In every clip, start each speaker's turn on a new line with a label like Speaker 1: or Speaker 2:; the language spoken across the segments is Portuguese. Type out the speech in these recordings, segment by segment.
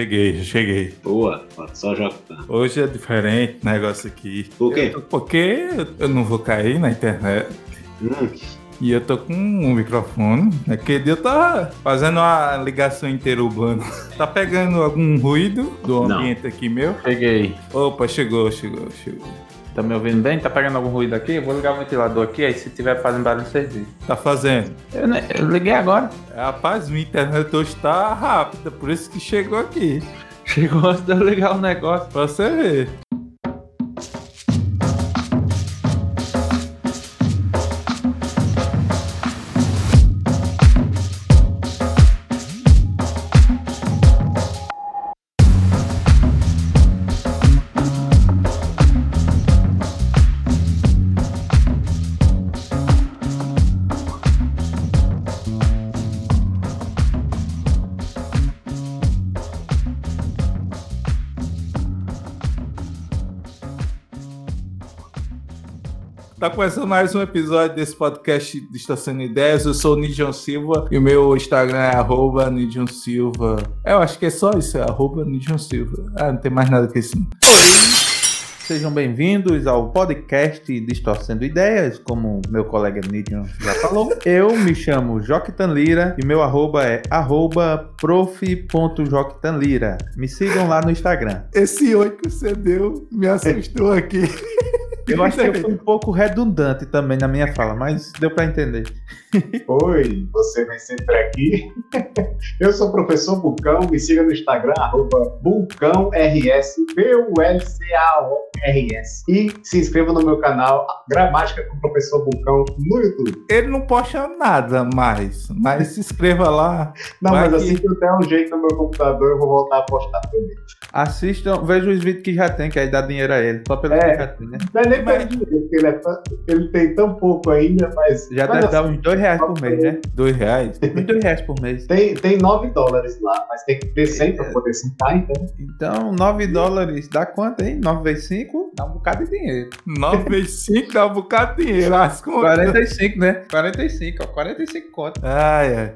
Speaker 1: Cheguei, cheguei.
Speaker 2: Boa, só joga.
Speaker 1: Hoje é diferente o negócio aqui.
Speaker 2: Por quê?
Speaker 1: Eu- Porque eu não vou cair na internet.
Speaker 2: Hum,
Speaker 1: E eu tô com um microfone. Aquele dia eu tava fazendo uma ligação interurbana. Tá pegando algum ruído do
Speaker 2: Não.
Speaker 1: ambiente aqui meu?
Speaker 3: Cheguei.
Speaker 1: Opa, chegou, chegou, chegou.
Speaker 3: Tá me ouvindo bem? Tá pegando algum ruído aqui? Eu vou ligar o ventilador aqui, aí se tiver fazendo barulho, vocês dizem.
Speaker 1: Tá fazendo?
Speaker 3: Eu, eu liguei agora.
Speaker 1: Rapaz, minha internet hoje tá rápida, por isso que chegou aqui.
Speaker 3: Chegou antes de eu ligar o negócio.
Speaker 1: Pra você ver. Começando mais um episódio desse podcast Distorcendo Ideias. Eu sou o Nidion Silva e o meu Instagram é arroba Nidion Silva. Eu acho que é só isso, é arroba Nidion Silva. Ah, não tem mais nada que isso. não.
Speaker 3: Sejam bem-vindos ao podcast Distorcendo Ideias, como meu colega Nidion já falou. Eu me chamo Joquitan Lira e meu arroba é arroba prof.joquitanlira. Me sigam lá no Instagram.
Speaker 1: Esse oi que você deu me assustou aqui.
Speaker 3: Eu acho que eu fui um pouco redundante também na minha fala, mas deu pra entender.
Speaker 2: Oi, você vem sempre aqui. Eu sou o professor Bulcão, me siga no Instagram, arroba BulcãoRS, B-U-L-C-A-O-R-S. E se inscreva no meu canal Gramática com o professor Bulcão no YouTube.
Speaker 1: Ele não posta nada mais, mas se inscreva lá.
Speaker 2: Não, mas
Speaker 1: que-
Speaker 2: assim que eu der um jeito no meu computador, eu vou voltar a postar também.
Speaker 3: Assistam, vejam os vídeos que já tem, que aí dá dinheiro a ele. Só pelo
Speaker 2: É.
Speaker 3: que já tem, né?
Speaker 2: Não é nem
Speaker 1: Mas-
Speaker 2: ele, é tão- ele tem tão pouco ainda, mas.
Speaker 3: Já deve dar
Speaker 2: assim,
Speaker 3: uns dois reais por mês, né?
Speaker 1: Dois reais.
Speaker 3: Uns dois reais por mês.
Speaker 2: Tem, tem 9 dólares lá, mas tem que ter 100 pra poder sentar, então.
Speaker 3: Então, 9 dólares dá quanto, hein? 9 vezes 5 dá um bocado de dinheiro.
Speaker 1: 9 vezes 5 dá um bocado de dinheiro. As contas.
Speaker 3: 45, né? 45, ó. 45 conto.
Speaker 1: Ai, ai.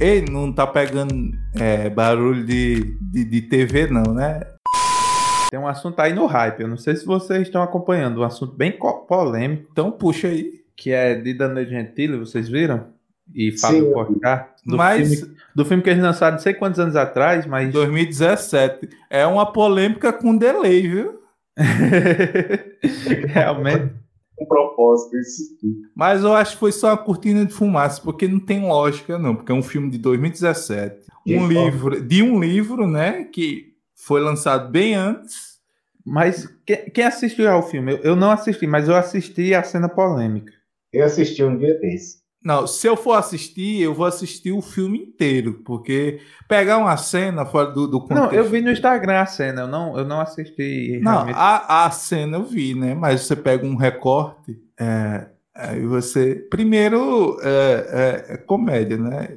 Speaker 1: Ei, não tá pegando é, barulho de, de, de TV, não, né?
Speaker 3: Tem um assunto aí no hype. Eu não sei se vocês estão acompanhando. Um assunto bem co- polêmico,
Speaker 1: Então puxa aí.
Speaker 3: que é de Danilo Gentili, vocês viram? E Fábio Porchat. Do,
Speaker 1: Mas
Speaker 3: filme, do filme que eles lançaram não sei quantos anos atrás, mas.
Speaker 1: 2017 é uma polêmica com delay, viu?
Speaker 3: Realmente.
Speaker 2: Um propósito, isso tudo.
Speaker 1: Mas eu acho que foi só uma cortina de fumaça, porque não tem lógica, não. Porque é um filme de 2017.
Speaker 2: De
Speaker 1: Um
Speaker 2: forma-
Speaker 1: livro, de um livro, né? Que foi lançado bem antes.
Speaker 3: Mas que- quem assistiu ao filme? Eu, eu não assisti, mas eu assisti a cena polêmica.
Speaker 2: Eu assisti um dia desse.
Speaker 1: Não, se eu for assistir, eu vou assistir o filme inteiro, porque pegar uma cena fora do, do contexto.
Speaker 3: Não, eu vi no Instagram a cena, eu não, eu não assisti.
Speaker 1: Não,
Speaker 3: realmente.
Speaker 1: a, a cena eu vi, né? Mas você pega um recorte, é, aí você. Primeiro, é, é- é comédia, né?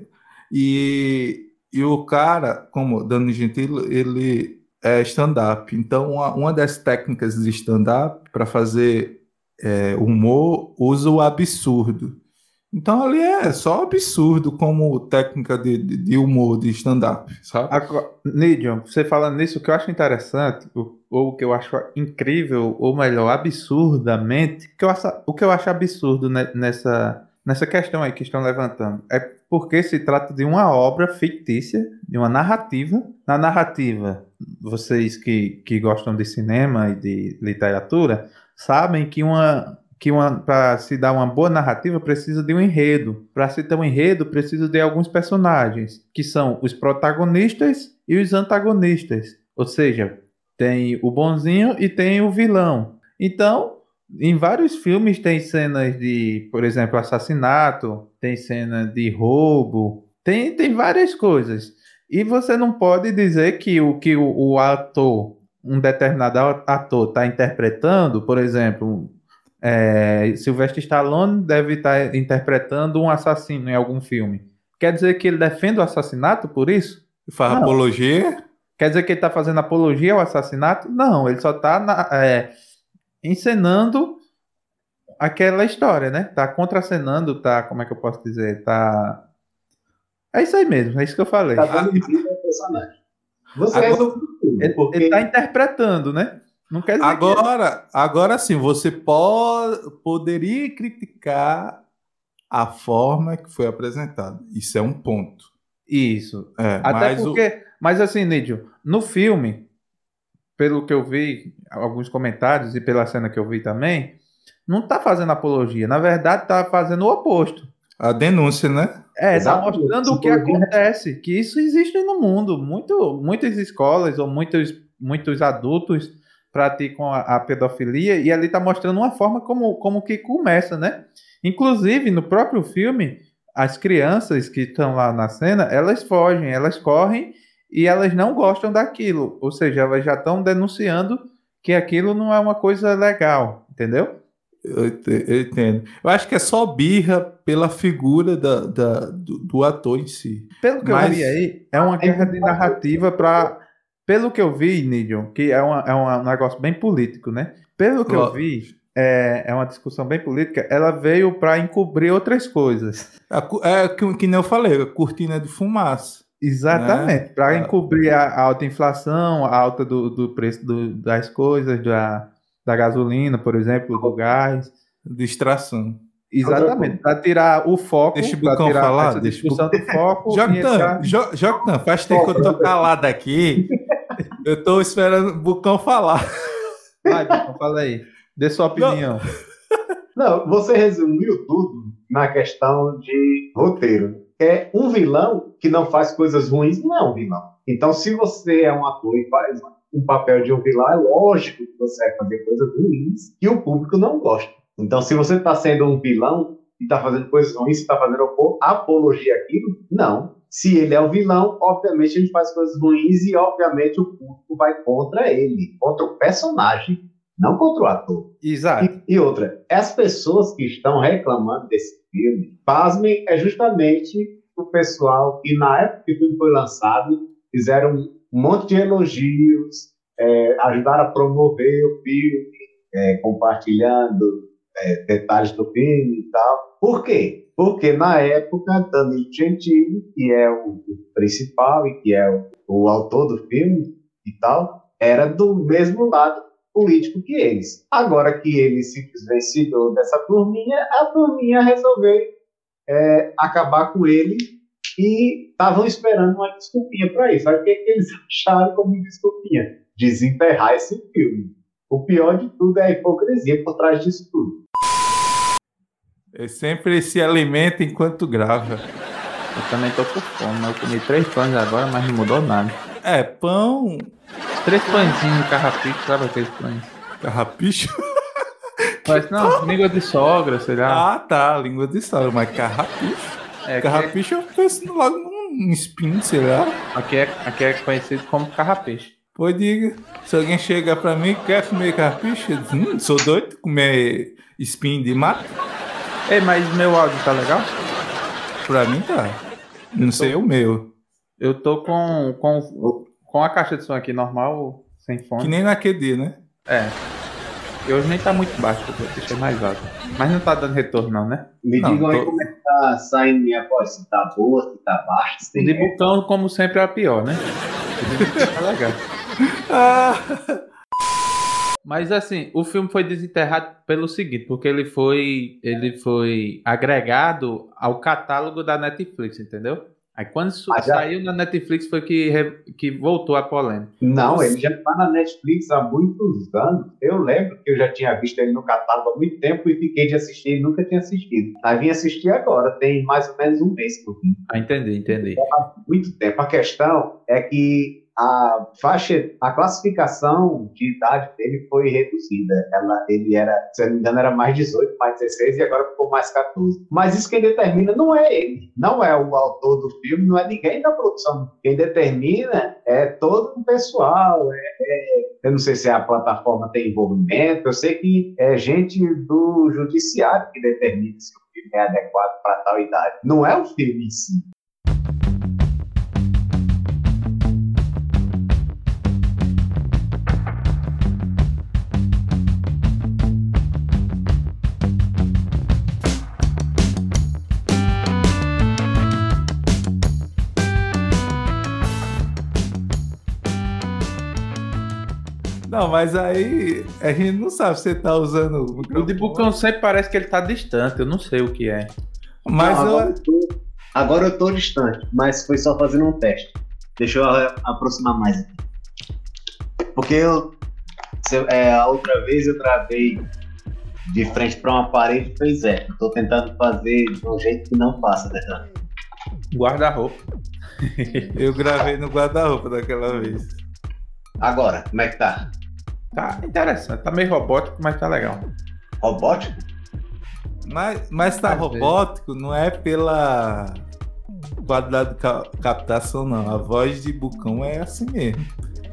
Speaker 1: E, e o cara, como Dani Gentili, ele é stand-up. Então, uma, uma das técnicas de stand-up para fazer é, humor usa o absurdo. Então, ali é só absurdo como técnica de, de, de humor, de stand-up, sabe?
Speaker 3: Nidion, você falando nisso, o que eu acho interessante, ou o que eu acho incrível, ou melhor, absurdamente, que eu acho- o que eu acho absurdo ne- nessa, nessa questão aí que estão levantando, é porque se trata de uma obra fictícia, de uma narrativa. Na narrativa, vocês que, que gostam de cinema e de literatura, sabem que uma. Que para se dar uma boa narrativa precisa de um enredo. Para se ter um enredo, precisa de alguns personagens, que são os protagonistas e os antagonistas. Ou seja, tem o bonzinho e tem o vilão. Então, em vários filmes tem cenas de, por exemplo, assassinato, tem cena de roubo, tem, tem várias coisas. E você não pode dizer que o que o, o ator, um determinado ator, está interpretando, por exemplo, é, Sylvester Stallone deve estar interpretando um assassino em algum filme. Quer dizer que ele defende o assassinato por isso?
Speaker 1: Faz
Speaker 3: Não.
Speaker 1: apologia.
Speaker 3: Quer dizer que ele está fazendo apologia ao assassinato? Não, ele só está encenando aquela história, né? Tá contracenando, tá. Como é que eu posso dizer? Tá. É isso aí mesmo, é isso que eu falei.
Speaker 2: Tá dando vida ao personagem. Você
Speaker 1: Agora-
Speaker 2: resolve tudo.
Speaker 3: Ele,
Speaker 2: porque
Speaker 3: ele tá interpretando, né? Não quer dizer que-
Speaker 1: Agora, agora sim, você pode, poderia criticar a forma que foi apresentada. Isso é um ponto.
Speaker 3: Isso.
Speaker 1: É,
Speaker 3: Até
Speaker 1: mas o-
Speaker 3: porque. Mas assim, Nídio, no filme, pelo que eu vi, alguns comentários e pela cena que eu vi também, não tá fazendo apologia. Na verdade, tá fazendo o oposto.
Speaker 1: a denúncia, né?
Speaker 3: É, tá
Speaker 2: Exatamente.
Speaker 3: mostrando o que acontece, que isso existe no mundo. Muito, muitas escolas ou muitos, muitos adultos praticam a, a pedofilia e ali tá mostrando uma forma como, como que começa, né? Inclusive, no próprio filme, as crianças que estão lá na cena, elas fogem, elas correm e elas não gostam daquilo. Ou seja, elas já estão denunciando que aquilo não é uma coisa legal, entendeu?
Speaker 1: Eu, ente- eu entendo. Eu acho que é só birra pela figura da, da- do, do ator em si.
Speaker 3: Pelo que
Speaker 1: Mas-
Speaker 3: eu vi aí, é uma guerra de narrativa para. Pelo que eu vi, Nidion, que é, uma, é um negócio bem político, né? Pelo que eu vi, é, é uma discussão bem política, ela veio para encobrir outras coisas.
Speaker 1: É que, que nem eu falei, a cortina de fumaça.
Speaker 3: Exatamente, para
Speaker 1: Ah.
Speaker 3: encobrir a, a alta inflação, a alta do, do preço do- das coisas, da, da gasolina, por exemplo, do gás.
Speaker 1: Distração.
Speaker 3: Exatamente, para tirar o foco,
Speaker 1: Deixa o Bucão
Speaker 3: tirar
Speaker 1: falar,
Speaker 3: essa
Speaker 1: deixa o
Speaker 3: do foco. e
Speaker 1: Joctan,
Speaker 3: entrar-
Speaker 1: Jo- Joctan, faz tempo que eu tô calado aqui. Eu tô esperando o Bucão falar.
Speaker 3: Vai, Bucão, fala aí. Dê sua opinião.
Speaker 2: Não, você resumiu tudo na questão de roteiro. É um vilão que não faz coisas ruins, não é um vilão. Então, se você é um ator e faz um papel de um vilão, é lógico que você vai fazer coisas ruins que o público não gosta. Então, se você está sendo um vilão e está fazendo coisas ruins, está fazendo apo- apologia àquilo, não. Se ele é o vilão, obviamente ele faz coisas ruins e, obviamente, o público vai contra ele, contra o personagem, não contra o ator.
Speaker 3: Exato.
Speaker 2: E, e outra, as pessoas que estão reclamando desse filme, pasmem, é justamente o pessoal que na época que o filme foi lançado, fizeram um monte de elogios, é, ajudaram a promover o filme, é, compartilhando é, detalhes do filme e tal. Por quê? Porque na época, Danilo Gentili, que é o, principal e que é o, o autor do filme e tal, era do mesmo lado político que eles. Agora que ele se desvencilhou dessa turminha, a turminha resolveu é, acabar com ele e estavam esperando uma desculpinha para isso. Aí o que, que eles acharam como desculpinha? Desenterrar esse filme. O pior de tudo é a hipocrisia por trás disso tudo.
Speaker 1: Ele sempre se alimenta enquanto grava.
Speaker 3: Eu também tô com fome, eu comi três pães agora, mas não mudou nada.
Speaker 1: É, pão,
Speaker 3: Três pãezinhos carrapicho, sabe aqueles pães?
Speaker 1: carrapicho.
Speaker 3: Mas não, língua de sogra, sei lá.
Speaker 1: Ah, tá, língua de sogra, mas carrapicho.
Speaker 3: É, aqui, é,
Speaker 1: Carrapicho eu penso logo num espinho, sei lá.
Speaker 3: aqui, é, aqui é conhecido como carrapicho.
Speaker 1: Pô, diga, se alguém chegar pra mim quer comer carrapicho, eu digo, hum, sou doido de comer espinho de mato.
Speaker 3: Ei, mas meu áudio tá legal?
Speaker 1: Pra mim tá. Não sei o meu.
Speaker 3: Eu tô com, com, com a caixa de som aqui normal, sem fone.
Speaker 1: Que nem naquele dia, né?
Speaker 3: É. E hoje nem tá muito baixo, eu deixei mais alto. Mas não tá dando retorno não, né?
Speaker 2: Me
Speaker 1: Não,
Speaker 2: digam aí
Speaker 1: tô-
Speaker 2: como é que tá saindo minha voz, se tá boa, se tá baixa, se
Speaker 3: O
Speaker 2: tem
Speaker 3: de
Speaker 2: eco.
Speaker 3: Bucão, como sempre, é a pior, né? Tá legal.
Speaker 1: Ah,
Speaker 3: Mas assim, o filme foi desenterrado pelo seguinte, porque ele foi, ele foi agregado ao catálogo da Netflix, entendeu? Aí quando isso
Speaker 2: Mas já-
Speaker 3: saiu na Netflix foi que, re- que voltou a polêmica.
Speaker 2: Não,
Speaker 1: Nossa.
Speaker 2: ele já está na Netflix há muitos anos. Eu lembro que eu já tinha visto ele no catálogo há muito tempo e fiquei de assistir e nunca tinha assistido. Aí vim assistir agora, tem mais ou menos um mês que eu vim.
Speaker 3: Ah, entendi, entendi.
Speaker 2: Muito tempo. A questão é que a faixa, a classificação de idade dele foi reduzida. Ela, ele era, se não me engano, era mais 18, mais 16 e agora ficou mais 14. Mas isso quem determina não é ele, não é o autor do filme, não é ninguém da produção. Quem determina é todo o pessoal. é- é- eu não sei se a plataforma tem envolvimento, eu sei que é gente do judiciário que determina se o filme é adequado para tal idade. Não é o filme em si.
Speaker 1: Não, mas aí a gente não sabe se você tá usando o
Speaker 3: O de Bucão sempre parece que ele tá distante, eu não sei o que é.
Speaker 1: Mas
Speaker 2: Não,
Speaker 1: eu-
Speaker 2: agora, eu tô, agora eu tô distante, mas foi só fazendo um teste. Deixa eu a- aproximar mais aqui. Porque eu, se eu- é, a outra vez eu gravei de frente para uma parede e fez eco. Tô tentando fazer de um jeito que não faça, né?
Speaker 3: Guarda-roupa.
Speaker 1: eu gravei no guarda-roupa daquela vez.
Speaker 2: Agora, como é que tá?
Speaker 3: Tá interessante, tá meio robótico, mas tá legal.
Speaker 2: Robótico?
Speaker 1: Mas, mas tá
Speaker 3: Às
Speaker 1: robótico, não é pela qualidade de ca- captação, não. A voz de Bucão é assim mesmo.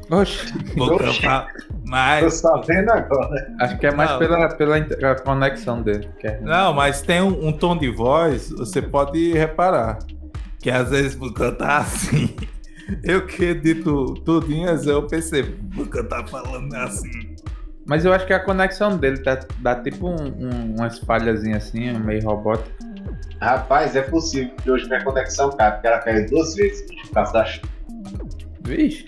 Speaker 3: Oxe,
Speaker 1: Bucão tá
Speaker 2: Tô
Speaker 1: mais.
Speaker 2: sabendo agora.
Speaker 3: acho que é mais
Speaker 1: Não.
Speaker 3: pela, pela conexão dele. Que é...
Speaker 1: Não, mas tem um, um tom de voz, você pode reparar. Que às vezes o Bucão tá assim. Eu que edito tudinho, às vezes eu percebo. O Bucão tá falando assim.
Speaker 3: Mas eu acho que a conexão dele tá, dá tipo um- um- umas falhazinhas assim, meio robótico.
Speaker 2: Rapaz, é possível que hoje minha conexão caia, porque ela caiu duas vezes por causa da chuva.
Speaker 3: Vixe.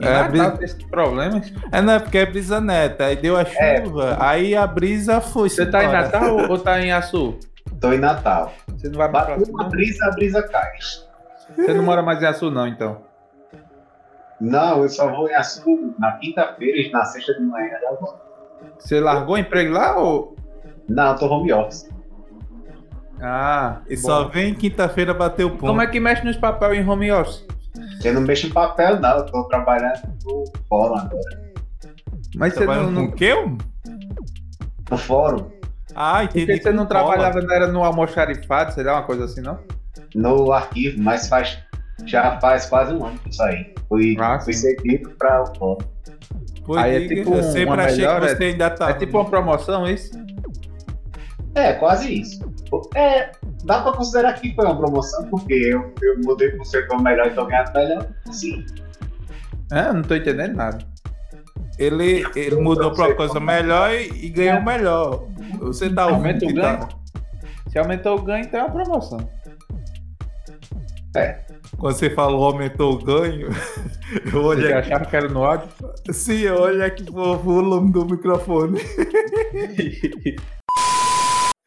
Speaker 1: É,
Speaker 3: É,
Speaker 1: bri-
Speaker 3: Natal tem esses problemas.
Speaker 1: É, não é porque é brisa neta. Aí deu a chuva, aí a brisa foi.
Speaker 3: Você tá em
Speaker 1: embora.
Speaker 3: Natal ou, ou tá em Açu?
Speaker 2: Tô em Natal.
Speaker 3: Você não vai pra
Speaker 2: Bateu
Speaker 3: Açu,
Speaker 2: uma brisa, a brisa cai.
Speaker 3: Você não mora mais em Açu, não, então.
Speaker 2: Não, eu só vou em Açu na quinta-feira e na sexta de manhã já volto.
Speaker 3: Você largou o emprego lá ou.
Speaker 2: Não, eu tô home office.
Speaker 3: Ah,
Speaker 1: E
Speaker 3: bom.
Speaker 1: só vem quinta-feira bater o ponto.
Speaker 3: Como é que mexe nos papel em home office?
Speaker 2: Eu não mexo em papel, não. Eu tô trabalhando no fórum agora.
Speaker 3: Mas você não,
Speaker 1: Trabalhando
Speaker 3: não,
Speaker 1: com o quê?
Speaker 2: No fórum,
Speaker 1: Ah, entendi.
Speaker 3: porque você não trabalhava, não era no almoxarifado, sei lá, uma coisa assim, não?
Speaker 2: no arquivo, mas faz, já faz quase um ano que isso aí. Fui,
Speaker 3: Ah,
Speaker 2: fui seguido para o fórum.
Speaker 3: Aí é tipo
Speaker 1: eu
Speaker 3: um-
Speaker 1: sempre
Speaker 3: uma
Speaker 1: achei
Speaker 3: melhor,
Speaker 1: que você ainda tá.
Speaker 3: É tipo uma promoção, isso?
Speaker 2: É, quase isso. É, dá pra considerar que foi uma promoção, porque eu, eu mudei pro setor melhor e tô ganhando melhor. Sim.
Speaker 3: É, eu não tô entendendo nada.
Speaker 1: Ele, ele mudou pra uma coisa melhor e, e ganhou melhor. Você tá ouvindo
Speaker 3: Aumenta o
Speaker 1: que
Speaker 3: ganho?
Speaker 1: tá-
Speaker 3: Se aumentou o ganho, então é uma promoção.
Speaker 1: Quando você falou aumentou o ganho, eu
Speaker 3: Você
Speaker 1: olhei aqui.
Speaker 3: achava que era no áudio?
Speaker 1: Sim, eu olhei aqui pro volume do microfone.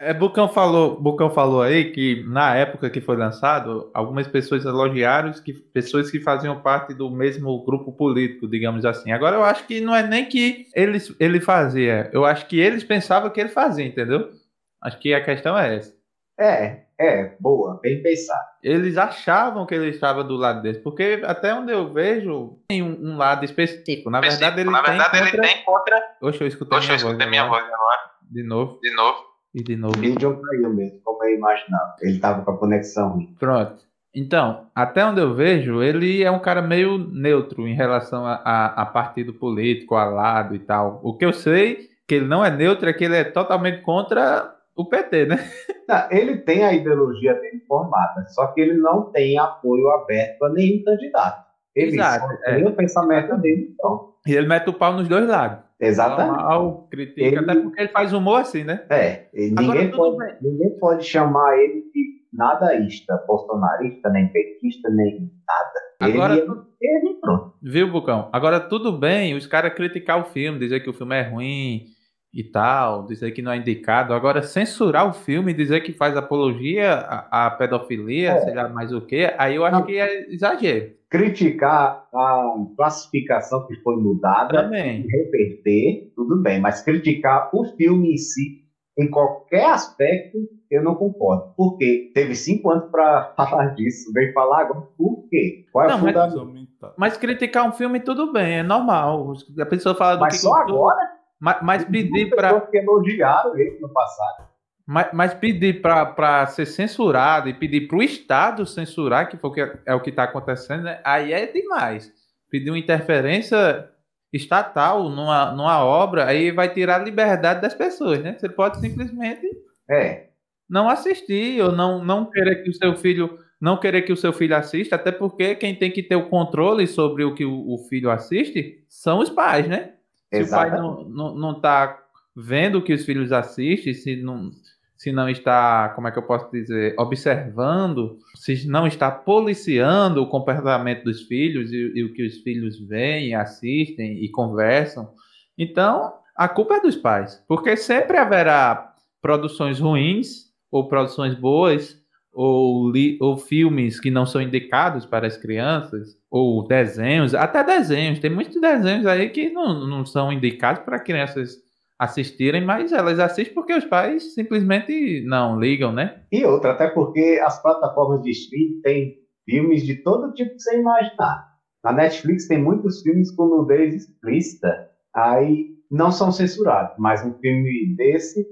Speaker 3: É, Bucão falou, Bucão falou aí que na época que foi lançado, algumas pessoas elogiaram que pessoas que faziam parte do mesmo grupo político, digamos assim. Agora eu acho que não é nem que eles, ele fazia, eu acho que eles pensavam que ele fazia, entendeu? Acho que a questão é essa.
Speaker 2: É, é, boa, bem pensado.
Speaker 3: Eles achavam que ele estava do lado deles, porque até onde eu vejo tem um, um lado específico. Na verdade, ele
Speaker 4: Na
Speaker 3: tem
Speaker 4: verdade, ele
Speaker 3: contra...
Speaker 4: tem contra.
Speaker 3: Oxe, eu escutei
Speaker 4: Poxa, eu
Speaker 3: minha voz
Speaker 2: né?
Speaker 4: escutei minha
Speaker 3: agora.
Speaker 4: voz agora.
Speaker 3: De novo
Speaker 4: De novo.
Speaker 3: e de novo.
Speaker 2: O vídeo caiu mesmo, como eu imaginava. Ele tava com a conexão.
Speaker 3: Pronto. Então, até onde eu vejo, ele é um cara meio neutro em relação a, a, a partido político, a lado e tal. O que eu sei que ele não é neutro é que ele é totalmente contra o PT, né?
Speaker 2: Não, ele tem a ideologia dele formada, só que ele não tem apoio aberto a nenhum candidato. Ele
Speaker 3: Exato,
Speaker 2: só
Speaker 3: é.
Speaker 2: tem o pensamento dele, então.
Speaker 3: E ele mete o pau nos dois lados.
Speaker 2: Exatamente.
Speaker 3: Fala mal, critica,
Speaker 2: Ele-
Speaker 3: até porque ele faz humor assim, né?
Speaker 2: É,
Speaker 3: Agora,
Speaker 2: ninguém
Speaker 3: tudo
Speaker 2: pode, ninguém pode chamar ele de nadaísta, bolsonarista, nem petista, nem nada.
Speaker 3: Agora,
Speaker 2: ele,
Speaker 3: tu-
Speaker 2: ele pronto.
Speaker 3: viu, Bucão? Agora, tudo bem os caras criticar o filme, dizer que o filme é ruim e tal, dizer que não é indicado. Agora, censurar o filme, dizer que faz apologia à, à pedofilia,
Speaker 2: É.
Speaker 3: sei lá mais o quê, aí eu acho
Speaker 2: Não.
Speaker 3: que é exagero.
Speaker 2: Criticar a classificação que foi mudada,
Speaker 3: Também.
Speaker 2: reverter, tudo bem, mas criticar o filme em si, em qualquer aspecto, eu não concordo. Porque teve cinco anos para falar disso, veio falar agora por quê? Qual é o
Speaker 3: mas-
Speaker 2: fundamento?
Speaker 3: Mas criticar um filme, tudo bem, é normal. A pessoa fala do
Speaker 2: Mas
Speaker 3: que
Speaker 2: só
Speaker 3: gostou,
Speaker 2: agora,
Speaker 3: Mas, mas pedir para
Speaker 2: elogiaram ele no passado.
Speaker 3: mas, mas pedir para ser censurado e pedir para o Estado censurar, que foi o que é, é o que está acontecendo, né? aí é demais. Pedir uma interferência estatal numa, numa obra, aí vai tirar a liberdade das pessoas, né? Você pode simplesmente
Speaker 2: É,
Speaker 3: não assistir ou não, não querer que o seu filho não querer que o seu filho assista, até porque quem tem que ter o controle sobre o que o, o filho assiste são os pais, né? Se o pai
Speaker 2: exatamente.
Speaker 3: não, não, não tá vendo o que os filhos assistem, se não, se não está, como é que eu posso dizer, observando, se não está policiando o comportamento dos filhos e, e o que os filhos veem, assistem e conversam, Então, a culpa é dos pais, porque sempre haverá produções ruins ou produções boas ou, ou filmes que não são indicados para as crianças ou desenhos, até desenhos, tem muitos desenhos aí que não, não são indicados para crianças assistirem, mas elas assistem porque os pais simplesmente não ligam, né?
Speaker 2: E outra, até porque as plataformas de streaming têm filmes de todo tipo que você imaginar. Na Netflix tem muitos filmes com nudez explícita, aí não são censurados, mas um filme desse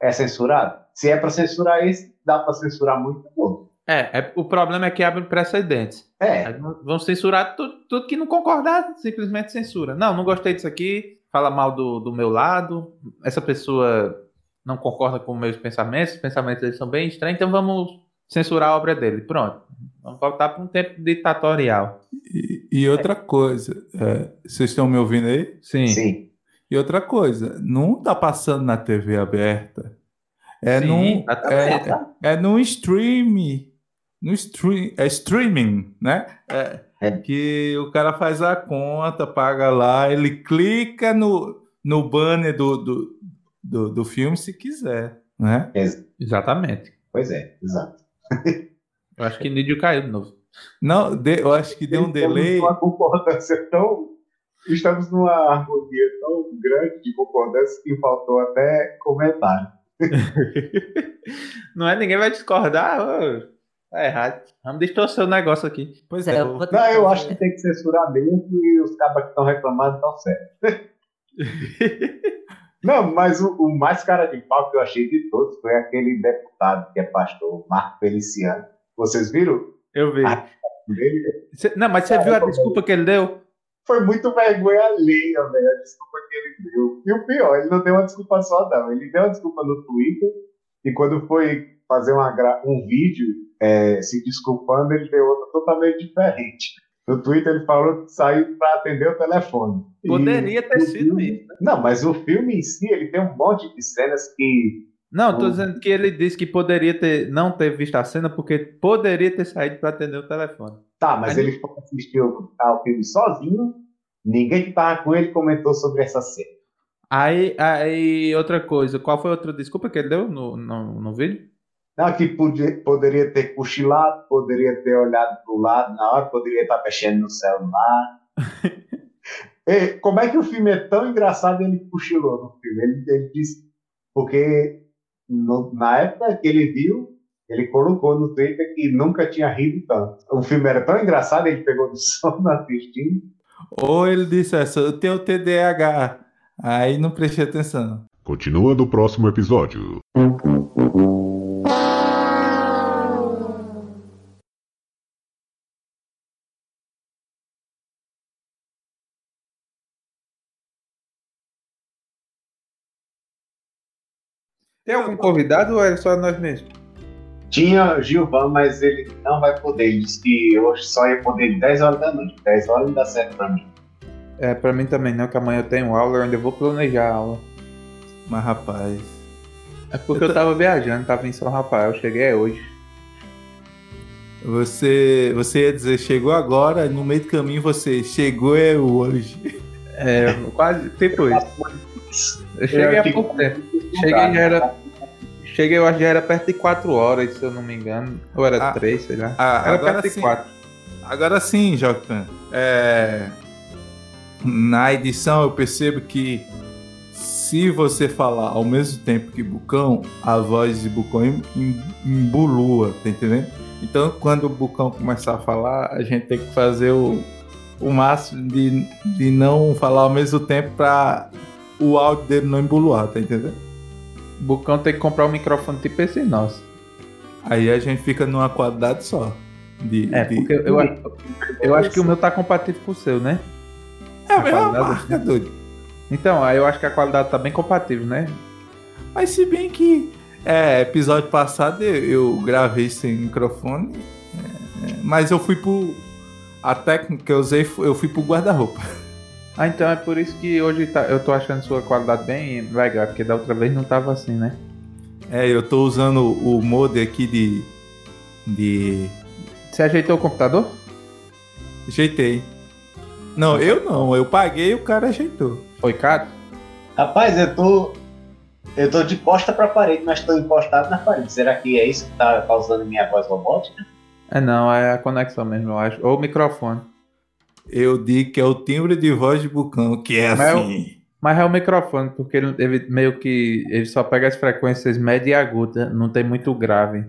Speaker 2: é censurado. Se é para censurar esse, dá para censurar muito outro.
Speaker 3: É, é, o problema é que abre precedentes.
Speaker 2: É.
Speaker 3: Vão censurar tudo, tudo, que não concordar, simplesmente censura. Não, não gostei disso aqui, fala mal do, do meu lado, essa pessoa não concorda com meus pensamentos, os pensamentos deles são bem estranhos, então vamos censurar a obra dele. Pronto. Vamos voltar para um tempo ditatorial.
Speaker 1: E, e outra é. coisa, é, vocês estão me ouvindo aí?
Speaker 3: Sim.
Speaker 2: Sim.
Speaker 1: E outra coisa, não está passando na TV aberta. É Sim, num, é, é num stream. No stream, é streaming, né? É, é. Que o cara faz a conta, paga lá, ele clica no, no banner do, do, do, do filme se quiser, né?
Speaker 3: Exatamente.
Speaker 2: Pois é, exato.
Speaker 3: Eu acho que Nídio caiu de novo.
Speaker 1: Não, de, eu acho que deu um delay.
Speaker 2: Uma concordância tão. Estamos numa harmonia tão grande de concordância que faltou até comentário.
Speaker 3: Não é? Ninguém vai discordar. Tá errado. Vamos distorcer o negócio aqui.
Speaker 1: Pois é.
Speaker 2: Eu Não, eu acho que tem que censurar mesmo e os cabas que estão reclamando estão certos. Não, mas o, o, mais cara de pau que eu achei de todos foi aquele deputado que é pastor, Marco Feliciano. Vocês viram?
Speaker 3: Eu vi. Cê, não, mas você viu a desculpa que ele deu?
Speaker 2: Foi muito vergonha alheia, velho, a desculpa que ele deu. E o pior, ele não deu uma desculpa só, não. Ele deu uma desculpa no Twitter e quando foi fazer uma, um vídeo é, se desculpando, ele deu outra totalmente diferente. No Twitter ele falou que saiu para atender o telefone.
Speaker 3: Poderia e ter sido filme... isso. Né?
Speaker 2: Não, mas o filme em si, ele tem um monte de cenas que
Speaker 3: não, estou dizendo que ele disse que poderia ter não ter visto a cena porque poderia ter saído para atender o telefone.
Speaker 2: Tá, mas ele assistir o, o filme sozinho, ninguém que estava com ele comentou sobre essa cena.
Speaker 3: Aí, aí, outra coisa, qual foi a outra desculpa que ele deu no, no, no vídeo?
Speaker 2: Não, que podia, poderia ter cochilado, poderia ter olhado para o lado na hora, poderia estar mexendo no celular. e, como é que o filme é tão engraçado ele cochilou no filme? Ele, ele disse, porque no, na época que ele viu, ele colocou no Twitter que nunca tinha rido tanto. O filme era tão engraçado, ele pegou no sono assistindo.
Speaker 1: Ou ele disse essa, eu tenho TDAH. Aí não prestei atenção.
Speaker 4: Continua no próximo episódio.
Speaker 3: Tem algum convidado ou é só nós mesmos?
Speaker 2: Tinha Gilvan, mas ele não vai poder. Ele disse que hoje só ia poder 10 horas da noite. 10 horas não dá certo pra mim.
Speaker 3: É, pra mim também não, que amanhã eu tenho aula, eu ainda vou planejar a aula.
Speaker 1: Mas rapaz.
Speaker 3: É porque eu, eu tava viajando, tava em São Rafael, cheguei hoje.
Speaker 1: Você, você ia dizer chegou agora, no meio do caminho você chegou é hoje.
Speaker 3: É, quase, tipo isso. Eu cheguei há pouco tempo. Cheguei já era. Cheguei, eu acho que já era perto de 4 horas, se eu não me engano. Ou era 3, ah, sei lá.
Speaker 1: Ah, era perto de sim, 4. Agora sim, Jocan. É, na edição eu percebo que se você falar ao mesmo tempo que Bucão, a voz de Bucão embulua, tá entendendo? Então quando o Bucão começar a falar, a gente tem que fazer o, o máximo de, de não falar ao mesmo tempo para o áudio dele não embuluar, tá entendendo?
Speaker 3: Bucão tem que comprar um microfone tipo esse nosso.
Speaker 1: Aí a gente fica numa qualidade só. De,
Speaker 3: é,
Speaker 1: de...
Speaker 3: porque eu, eu, eu acho que o meu tá compatível com o seu, né?
Speaker 1: É a, a mesma marca, doido.
Speaker 3: Então, aí eu acho que a qualidade tá bem compatível, né?
Speaker 1: Mas se bem que é, episódio passado eu, eu gravei sem microfone, é, é, mas eu fui pro. A técnica que eu usei, eu fui pro guarda-roupa.
Speaker 3: Ah, então é por isso que hoje tá, eu tô achando sua qualidade bem legal, porque da outra vez não tava assim, né?
Speaker 1: É, eu tô usando o modem aqui de. de.
Speaker 3: Você ajeitou o computador?
Speaker 1: Ajeitei. Não, eu não, eu paguei e o cara ajeitou.
Speaker 3: Foi caro?
Speaker 2: Rapaz, eu tô. Eu tô de costa pra parede, mas tô encostado na parede. Será que é isso que tá causando minha voz robótica?
Speaker 3: É não, é a conexão mesmo, eu acho. Ou o microfone.
Speaker 1: Eu digo que é o timbre de voz de Bucão, que é
Speaker 3: Mas eu-
Speaker 1: assim.
Speaker 3: Mas é o microfone, porque ele, ele meio que. Ele só pega as frequências média e aguda, não tem muito grave.